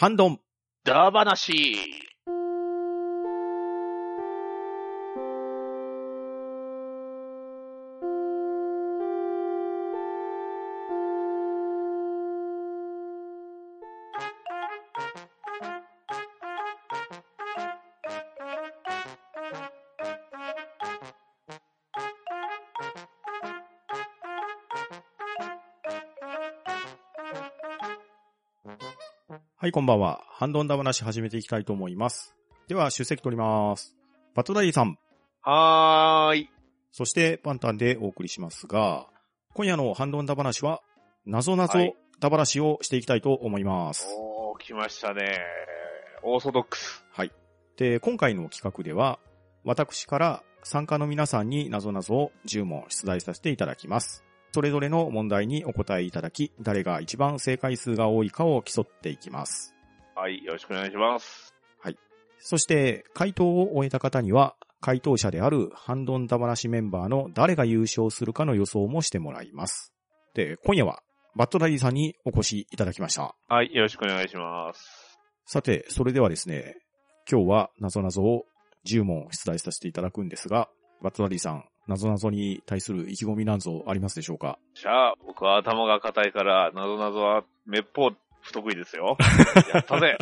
ハンドン。ダーバナシーはい、こんばんは。ハンドンダ話始めていきたいと思います。では、出席取ります。バットダディさん、はーい。そしてパンタンでお送りしますが、今夜のハンドンダ話は、謎々はいダ話をしていきたいと思います。おー、来ましたね。オーソドックス。はい。で、今回の企画では、私から参加の皆さんに謎々を10問出題させていただきます。それぞれの問題にお答えいただき、誰が一番正解数が多いかを競っていきます。はい、よろしくお願いします。そして、回答を終えた方には、回答者であるハンドンダ話メンバーの誰が優勝するかの予想もしてもらいます。で、今夜は、バットダディさんにお越しいただきました。はい、よろしくお願いします。さて、それではですね、今日は謎々を10問出題させていただくんですが、バットダディさん、謎々に対する意気込みなんぞありますでしょうか？じゃあ、僕は頭が硬いから、なぞなぞはめっぽう不得意ですよ。やったぜ。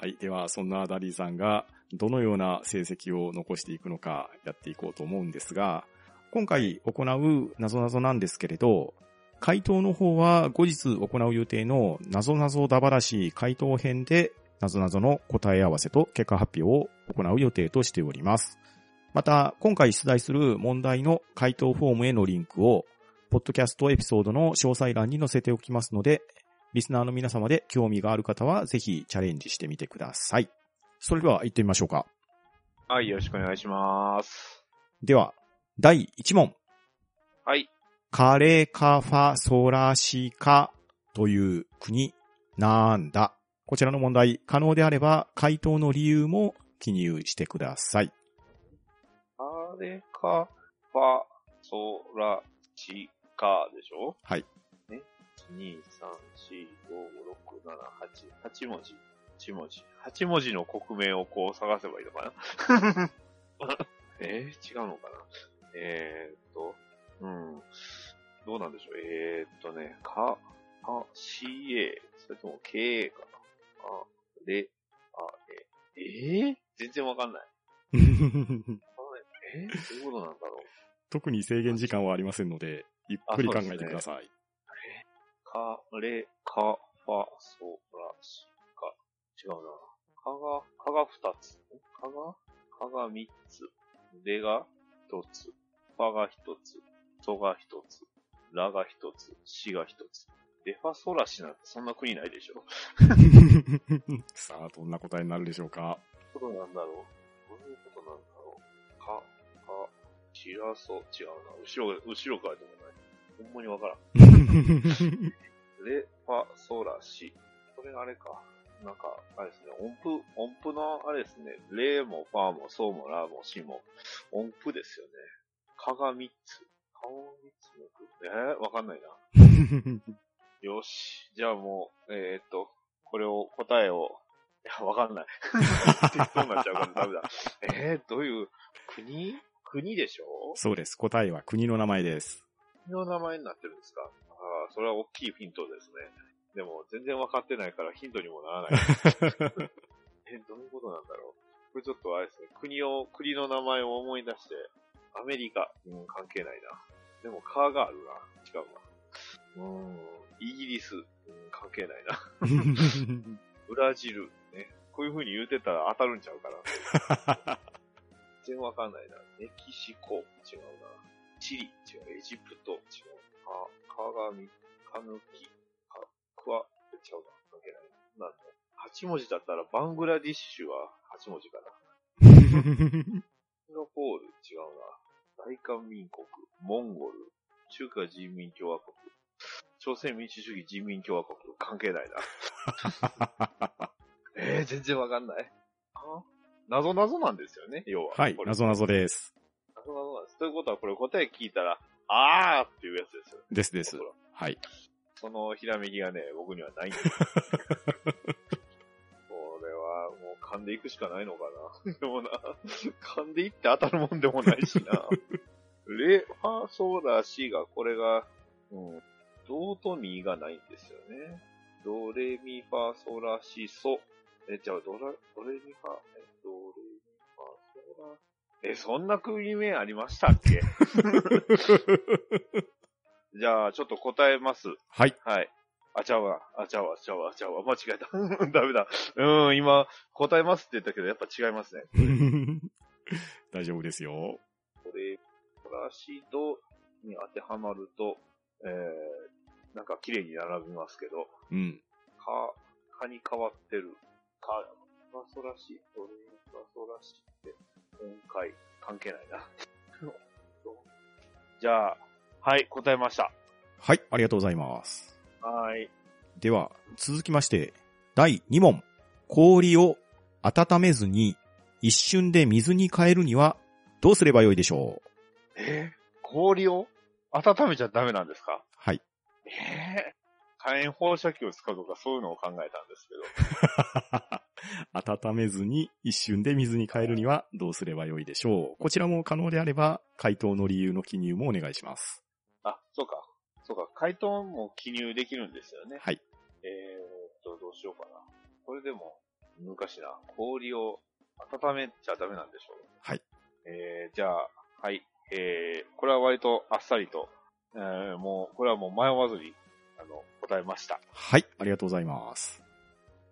はい。では、そんなダディさんがどのような成績を残していくのかやっていこうと思うんですが、今回行う謎々なんですけれど、回答の方は後日行う予定の謎々だばらし回答編で謎々の答え合わせと結果発表を行う予定としております。また、今回出題する問題の回答フォームへのリンクを、ポッドキャストエピソードの詳細欄に載せておきますので、リスナーの皆様で興味がある方はぜひチャレンジしてみてください。それでは行ってみましょうか。はい、よろしくお願いします。では、第1問。はい。カレカファソラシカという国なんだこちらの問題、可能であれば回答の理由も記入してください。あれか、ファ、ソラ、チ、カでしょ？はい。ね。1、2、3、4、5、6、7、8、8文字。8文字。8文字の国名をこう探せばいいのかな？えー、違うのかな？えーっと、うん。どうなんでしょう？えーっとね、か、あ、CA、それとも KA かなあ、れ、あ、え、えー、全然わかんない。えー、どういうことなんだろう特に制限時間はありませんので、ゆっくり考えてください。か、れ、か、ファ、ソ、ラ、シ、か。違うな。かが、かが二つ。かが、かが三つ。れが一つ。ファが一つ。ソが一つ。ラが一つ。シが一つ。レファソラシなんてそんな国ないでしょ。さあ、どんな答えになるでしょうか。どうなんだろうどういうことなんだろうか、か、チラソ、違うな。後ろ、後ろからでもない。ほんまにわからん。レ、ファ、ソラ、シ。これあれか。なんか、あれですね、音符、音符のあれですね、レもファもソもラもシも音符ですよね。かが三つ。顔三つの句えー、わかんないな。よし。じゃあもう、えー、っと、これを、答えを、いや、わかんない。適当になっちゃうからダメだ。国国でしょ？そうです。答えは国の名前です。国の名前になってるんですか？ああ、それは大きいヒントですね。でも、全然分かってないからヒントにもならない。え、どういうことなんだろう？これちょっとあれですね、国を、国の名前を思い出して、アメリカ、うん、関係ないな。でも、カーがあるな。違うな。うーん、イギリス、うん、関係ないな。ブラジル、ね。こういう風に言うてたら当たるんちゃうかな。全然わかんないな。メキシコ、違うな。チリ、違う。エジプト、違う。あ、鏡、カヌキ、か、クワ、違うな。関係ないな。なんだ。8文字だったらバングラディッシュは8文字かな。シンガポール、違うな。大韓民国、モンゴル、中華人民共和国、朝鮮民主主義人民共和国、関係ないな。えー、全然わかんない。あ謎謎なんですよね、要は。はい謎々です。謎謎なんです。ということは、これ答え聞いたら、あーっていうやつですよ。ですです。はい。そのひらめきがね、僕にはないんです。くしかないのかな。でもな、噛んでいって当たるもんでもないしな。レ、ファーソーラーが、これが、うん、ドとミがないんですよね。ドレミファーソーラーシソ。え、じゃあ、ドラ、ドレミファ、え、そんな組名ありましたっけ？じゃあ、ちょっと答えます。はい。はい。あちゃうわ、あちゃうわ、あちゃうわ、あちゃうわ、間違えた。ダメだ。うん、今、答えますって言ったけど、やっぱ違いますね。大丈夫ですよ。これ、プラシドに当てはまると、えー、なんか綺麗に並びますけど、うん。か、かに変わってる。か、パソラシ、ドレパソラシって、音階、関係ないな。じゃあ、はい、答えました。はい、ありがとうございます。はい。では、続きまして、第2問。氷を温めずに一瞬で水に変えるにはどうすればよいでしょう？えー氷を温めちゃダメなんですか？はい。ええ火炎放射器を使うとかそういうのを考えたんですけど。温めずに一瞬で水に変えるにはどうすればよいでしょうこちらも可能であれば回答の理由の記入もお願いします。あ、そうか。そうか。回答も記入できるんですよね。はい。えーっと、どうしようかな。これでも、難しいな。氷を温めちゃダメなんでしょう。はい。えー、じゃあ、はい。えー、これは割とあっさりと、えー、もう、これはもう迷わずに、あの、答えました。はい、ありがとうございます。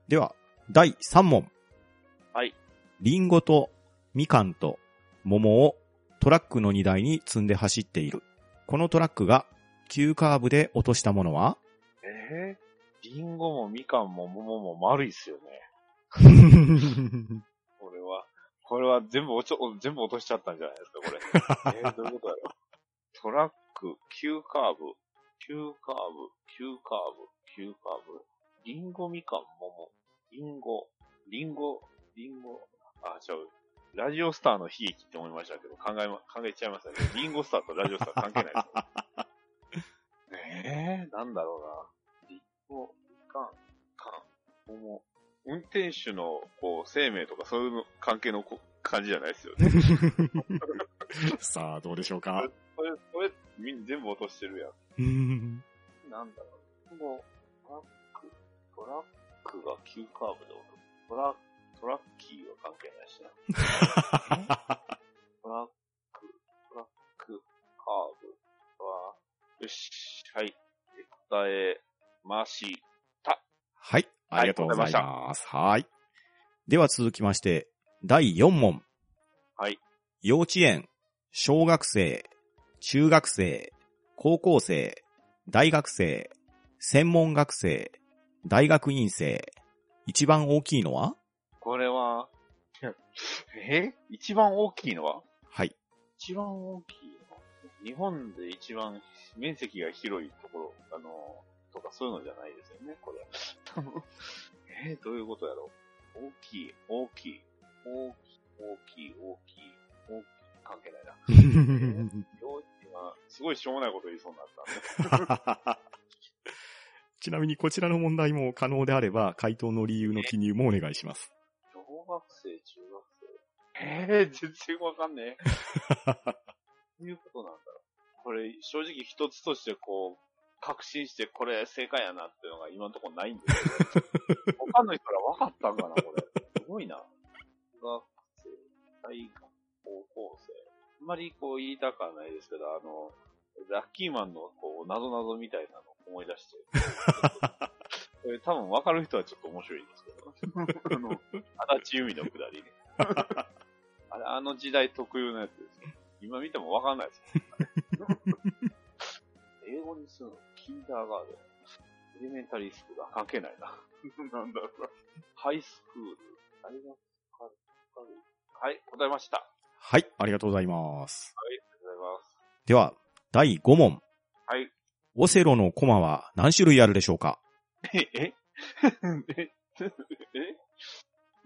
では、第3問。はい。リンゴとみかんと桃をトラックの荷台に積んで走っている。このトラックが急カーブで落としたものは？えー、リンゴもみかんも桃も丸いっすよね。これは、これは全部落ちょ、全部落としちゃったんじゃないですか、これ。えー、どういうことだろう？トラック、急カーブ、急カーブ、急カーブ、急カーブ。リンゴみかん桃。リンゴ、リンゴ、リンゴ。あ、違う。ラジオスターの悲劇って思いましたけど、考えま、考えちゃいましたね。リンゴスターとラジオスター関係ないですよ。えー、なんだろうな。リンゴ、みかん、かん、桃。運転手の、こう、生命とかそういうの関係のこ感じじゃないですよね。さあ、どうでしょうかこれ、これ、みんな全部落としてるやん。うんなんだろう。もう、トラック、トラックが急カーブで落とす。トラ、トラッキーは関係ないしな。トラック、トラック、カーブは、よし、はい。答えました。はい、ありがとうございます。はい。では続きまして、第4問。はい。幼稚園、小学生、中学生、高校生、大学生、専門学生、大学院生、一番大きいのは？これは、え？一番大きいのは？はい。一番大きいの？日本で一番面積が広いところ、あの、とかそういうのじゃないですよね、これ。え？ーどういうことやろう？大きい、大きい、大きい、大きい、大きい、大きい、関係ないな。幼稚は、すごいしょうもないこと言いそうになった。んで。ちなみにこちらの問題も可能であれば、回答の理由の記入もお願いします。小学生、中学生。えー、全然わかんねえ。どういうことなんだろう。これ、正直一つとしてこう、確信してこれ正解やなっていうのが今のところないんですけど。他の人ら分かったんかな、これ。すごいな。小学生、大学、高校生。あんまりこう言いたくはないですけど、あの、ラッキーマンのこう、謎々みたいなのを思い出して。これ多分分かる人はちょっと面白いですけど。あの、足立由美のくだりね。あれ、あの時代特有のやつですよ。今見ても分かんないですよ。英語にするの、キンダーガーデン。エレメンタリースクールは関係ないな。なんだろうな。ハイスクール。大学はい、答えました。ははい、ありがとうございます。い、ありがとうございます。では、第5問。はい。オセロのコマは何種類あるでしょうか？え、え？え？え？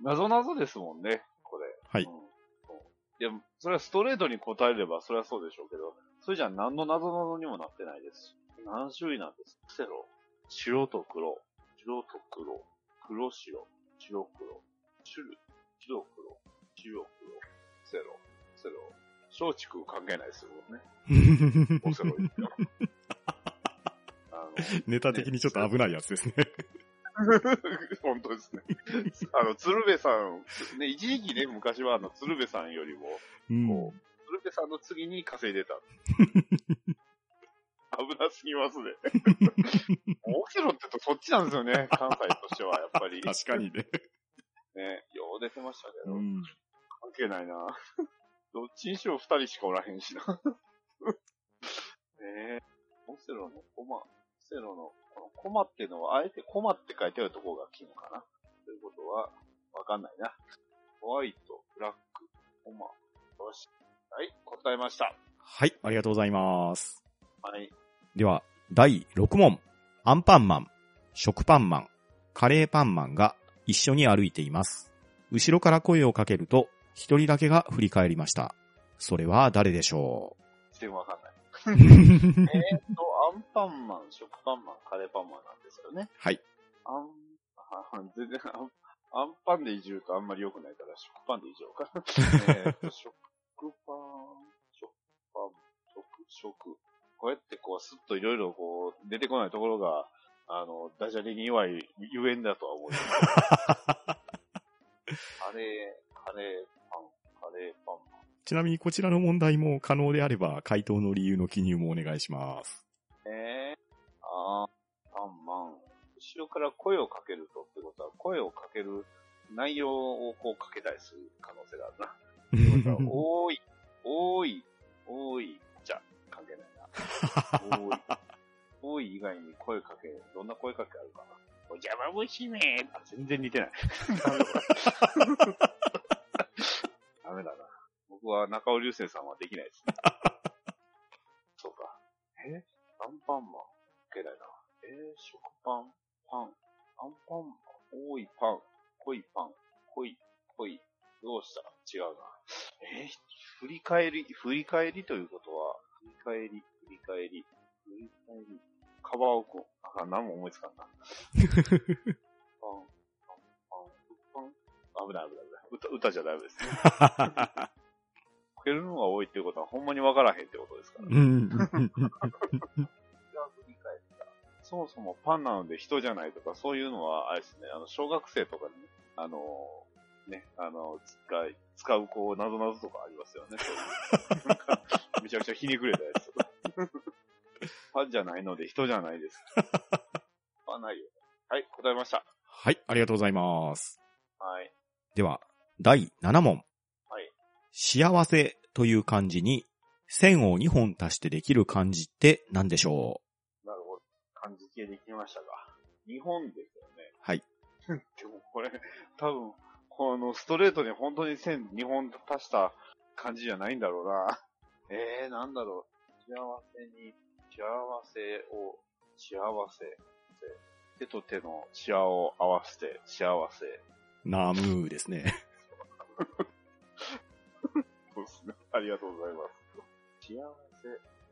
謎謎ですもんね、これ。はいうんいや、それはストレートに答えればそれはそうでしょうけど、それじゃ何の謎謎にもなってないですし。何種類なんです？かセロ。白と黒。白と黒。黒白。白黒。種類。白黒、白黒、セロ、セロ。松竹関係ないですよね。オセロ ネタ的にちょっと危ないやつですね。本当ですね。あの、鶴瓶さん、ね、一時期ね、昔はあの、鶴瓶さんよりも、うんこう、鶴瓶さんの次に稼いでた。危なすぎますね。オセロってとそっちなんですよね、関西としては、やっぱり。確かにね。ね、よう出てましたけど、うん。関係ないな。どっちにしろ二人しかおらへんしな。ねえ、オセロのコマ、オセロの、このコマっていうのは、あえてコマって書いてあるところがキーかな？ということは、わかんないな。ホワイト、ブラック、コマ。よし。はい、答えました。はい、ありがとうございます。はい。では、第6問。アンパンマン、食パンマン、カレーパンマンが一緒に歩いています。後ろから声をかけると、一人だけが振り返りました。それは誰でしょ全然わかんない。う えーっと、アンパンマン、食パンマン、カレーパンマンなんですよね。はい。アン、あ全然アン、アンパンでいじるとあんまり良くないから、食パンでいじろうか。えーっと、食パン、食パン、食、食。こうやってこう、スッといろいろこう、出てこないところが、あの、ダジャレに弱いゆえんだとは思います。カレー、カレーパン、カレーパン。ちなみにこちらの問題も可能であれば、回答の理由の記入もお願いします。えー、あー、パンマン。後ろから声をかけるとってことは、声をかける内容をこうかけたりする可能性があるな。多い、多い、多い、じゃ、関係ないな。多い。多い以外に声かけ、どんな声かけあるかな。お邪魔虫めあ、全然似てない。ダメだな。僕は中尾流星さんはできないですね。そうか。えアンパンマン。けないな。えー、食パン、パン、アンパンマン、多いパン、濃いパン、濃い、濃い。どうした？違うな。えー、振り返り、振り返りということは、振り返り、振り返り、振り返り、カバオくん。あ、何も思いつかんな。パン、パン、パン、パン？危ない危ない危ない。歌、歌じゃダメですね。かけるのが多いっていうことは、ほんまにわからへんってことですから。そもそもパンなので人じゃないとか、そういうのは、あれですね、あの、小学生とかに、あの、ね、あの、使い、使う、こう、なぞなぞとかありますよね。めちゃくちゃひねくれたやつ。パンじゃないので人じゃないです。パンないよ。はい、答えました。はい、ありがとうございます。はい。では、第7問。はい。幸せという漢字に線を2本足してできる漢字って何でしょなるほど。漢字系できましたが。日本ですよね。はい。でもこれ、多分、このストレートに本当に線2本足した感じじゃないんだろうな。えー、なんだろう。幸せに、幸せを、幸せ。手と手の幸を合わせて、幸せ。うナムーですね。ありがとうございます。幸せ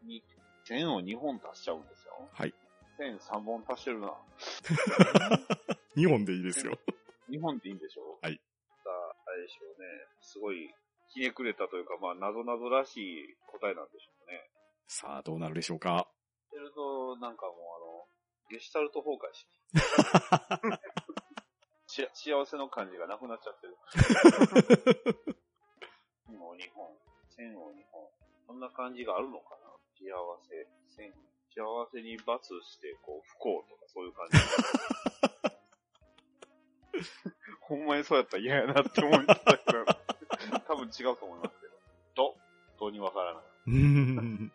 に、線を2本足しちゃうんですよ。はい。線3本足してるな。2本でいいですよ。2本でいいんでしょ？はい。さあ、あれでしょうね。すごい、ひねくれたというか、まあ、なぞなぞらしい答えなんでしょうね。さあ、どうなるでしょうか？すると、なんかもうあの、ゲシュタルト崩壊し、し幸せの感じがなくなっちゃってる。線を2本、線を2本。そんな感じがあるのかな？幸せ、線、幸せに罰して、こう、不幸とかそういう感じ。ほんまにそうやったら嫌やなって思ったけど、多分違うと思いますけど。と、どうにわからない。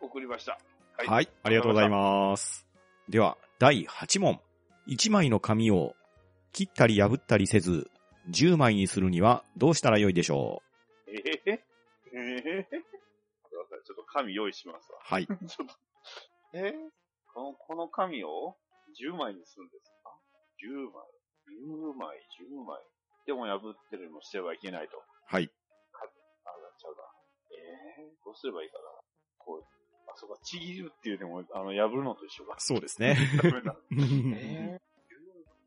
送りました。はい。はい、ありがとうございます。では、第8問。1枚の紙を切ったり破ったりせず、10枚にするにはどうしたらよいでしょえ紙用意しますわ。うはい。ちょっと、えー、この、この紙を10枚にするんですか ?10 枚。10枚、10枚。でも破ってるのしてはいけないと。はい。あ、なっちゃうな。えー、どうすればいいかな？こう、あ、そうか、ちぎるっていうでも、あの、破るのと一緒か。そうですね。ダメだ。えー、10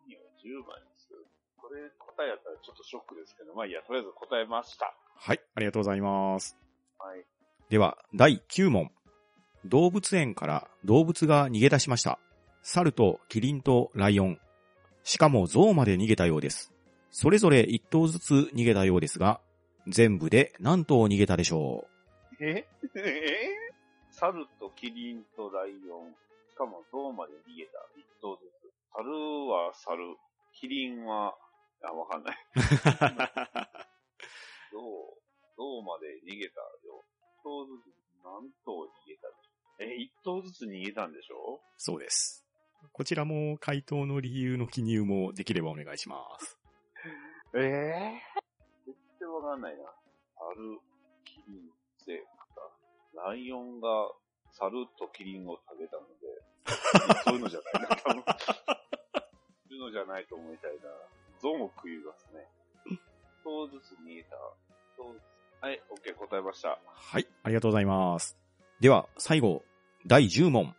枚を10枚にする。これ、こ答えやったらちょっとショックですけど、まあいいや、とりあえず答えました。はい、ありがとうございます。はい。では、第9問。動物園から動物が逃げ出しました。猿とキリンとライオン。しかも象まで逃げたようです。それぞれ1頭ずつ逃げたようですが、全部で何頭逃げたでしょえ？え？猿とキリンとライオン。しかも象まで逃げた。一頭ずつ。猿は猿。キリンは、あ、わかんない。象、象まで逃げたよ。一頭ずつ何頭逃げたでしょえ、一頭ずつ逃げたんでしょ？そうです。こちらも回答の理由の記入もできればお願いします。ええ絶対わかんないな。猿、キリン、ゼブラ。ライオンが猿とキリンを食べたので、そういうのじゃないな、多分。そういうのじゃないと思いたいな。象も食いますね。一頭ずつ逃げた。一頭ずつはい、オッケー、答えました。はい、ありがとうございます。では、最後、第10問。はい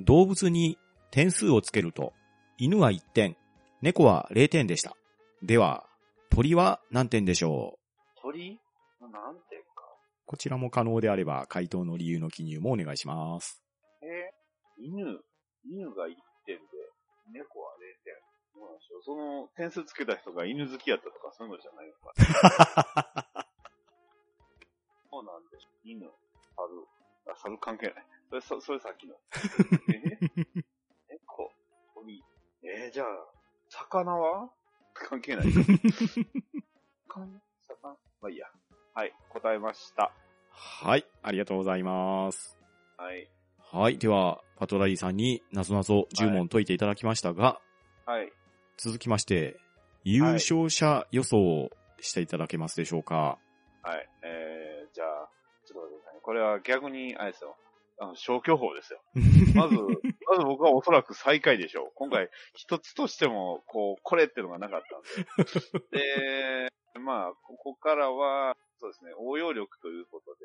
動物に点数をつけると、犬は1点、猫は0点でした。では、鳥は何点でしょう？鳥？なんてか。こちらも可能であれば、回答の理由の記入もお願いします。えー犬、犬が1点で、猫は0点。どうなんでしょう？その点数つけた人が犬好きやったとかそういうのじゃないのか な。そうなんです。犬、猿。あ、猿関係ない。それ、そそれさっきの。え？猫、鳥。えー、じゃあ、魚は？関係ない。魚魚？まあいいや。はい、答えました。はい、ありがとうございます。はい。はい、では、パトラリーさんになぞなぞ10問解いていただきましたが、はい。続きまして、優勝者予想をしていただけますでしょうか。は逆に、あれですよ。あの、消去法ですよ。まず、まず僕はおそらく最下位でしょう。今回、一つとしても、こう、これっていうのがなかったんで。で、まあ、ここからは、そうですね、応用力ということで、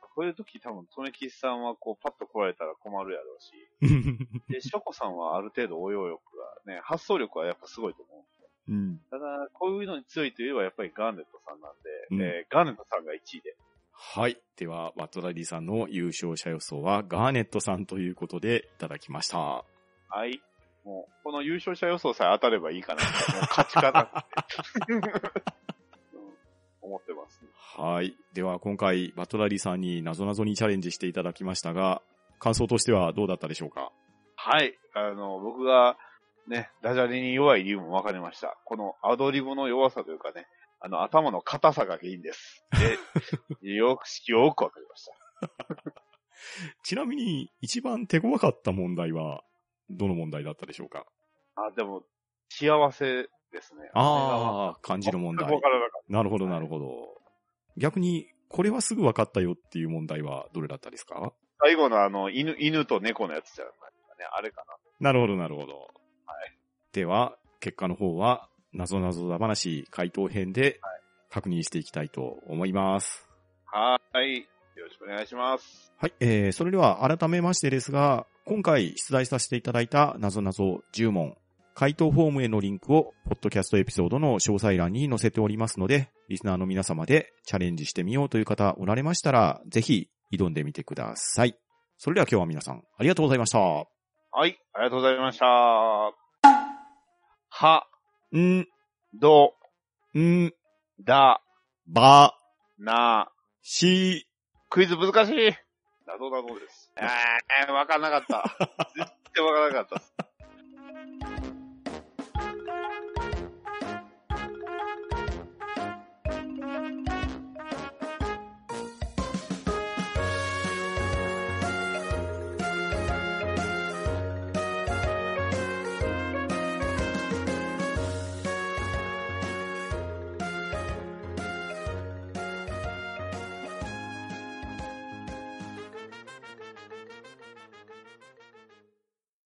こういう時多分、とめきさんはこう、パッと来られたら困るやろうし、で、ショコさんはある程度応用力がね、発想力はやっぱすごいと思う。うんただ、こういうのに強いといえばやっぱりガーネットさんなんで、うんえーガーネットさんが1位で。はい。では、バトラリーさんの優勝者予想はガーネットさんということでいただきました。はい。もう、この優勝者予想さえ当たればいいかな。もう勝ちかなって、うん思ってます、はい。では、今回、バトラリーさんに謎々にチャレンジしていただきましたが、感想としてはどうだったでしょうか？はい。あの、僕が、ね、ダジャレに弱い理由も分かりました。このアドリブの弱さというかね、あの、頭の硬さが原因です。で、よく、よく分かりました。ちなみに、一番手強かった問題は、どの問題だったでしょうか？あ、でも、幸せですね。ああ、漢字の問題からなかっなるほど、なるほど。逆に、これはすぐ分かったよっていう問題はどれだったですか？た。最後のあの、犬、犬と猫のやつじゃないですかね。あれかな。なるほど、なるほど。はい。では、結果の方は、なぞなぞだ話回答編で確認していきたいと思います。はーい。よろしくお願いします。はい、えー、それでは改めましてですが、今回出題させていただいたなぞなぞ10問、回答フォームへのリンクを、ポッドキャストエピソードの詳細欄に載せておりますので、リスナーの皆様でチャレンジしてみようという方おられましたら、ぜひ挑んでみてください。それでは今日は皆さん、ありがとうございました。はい。ありがとうございました。は、ん、ど、ん、だ、ば、な、し、クイズ難しい。なぞなぞです。えー、わかんなかった。絶対わからなかった。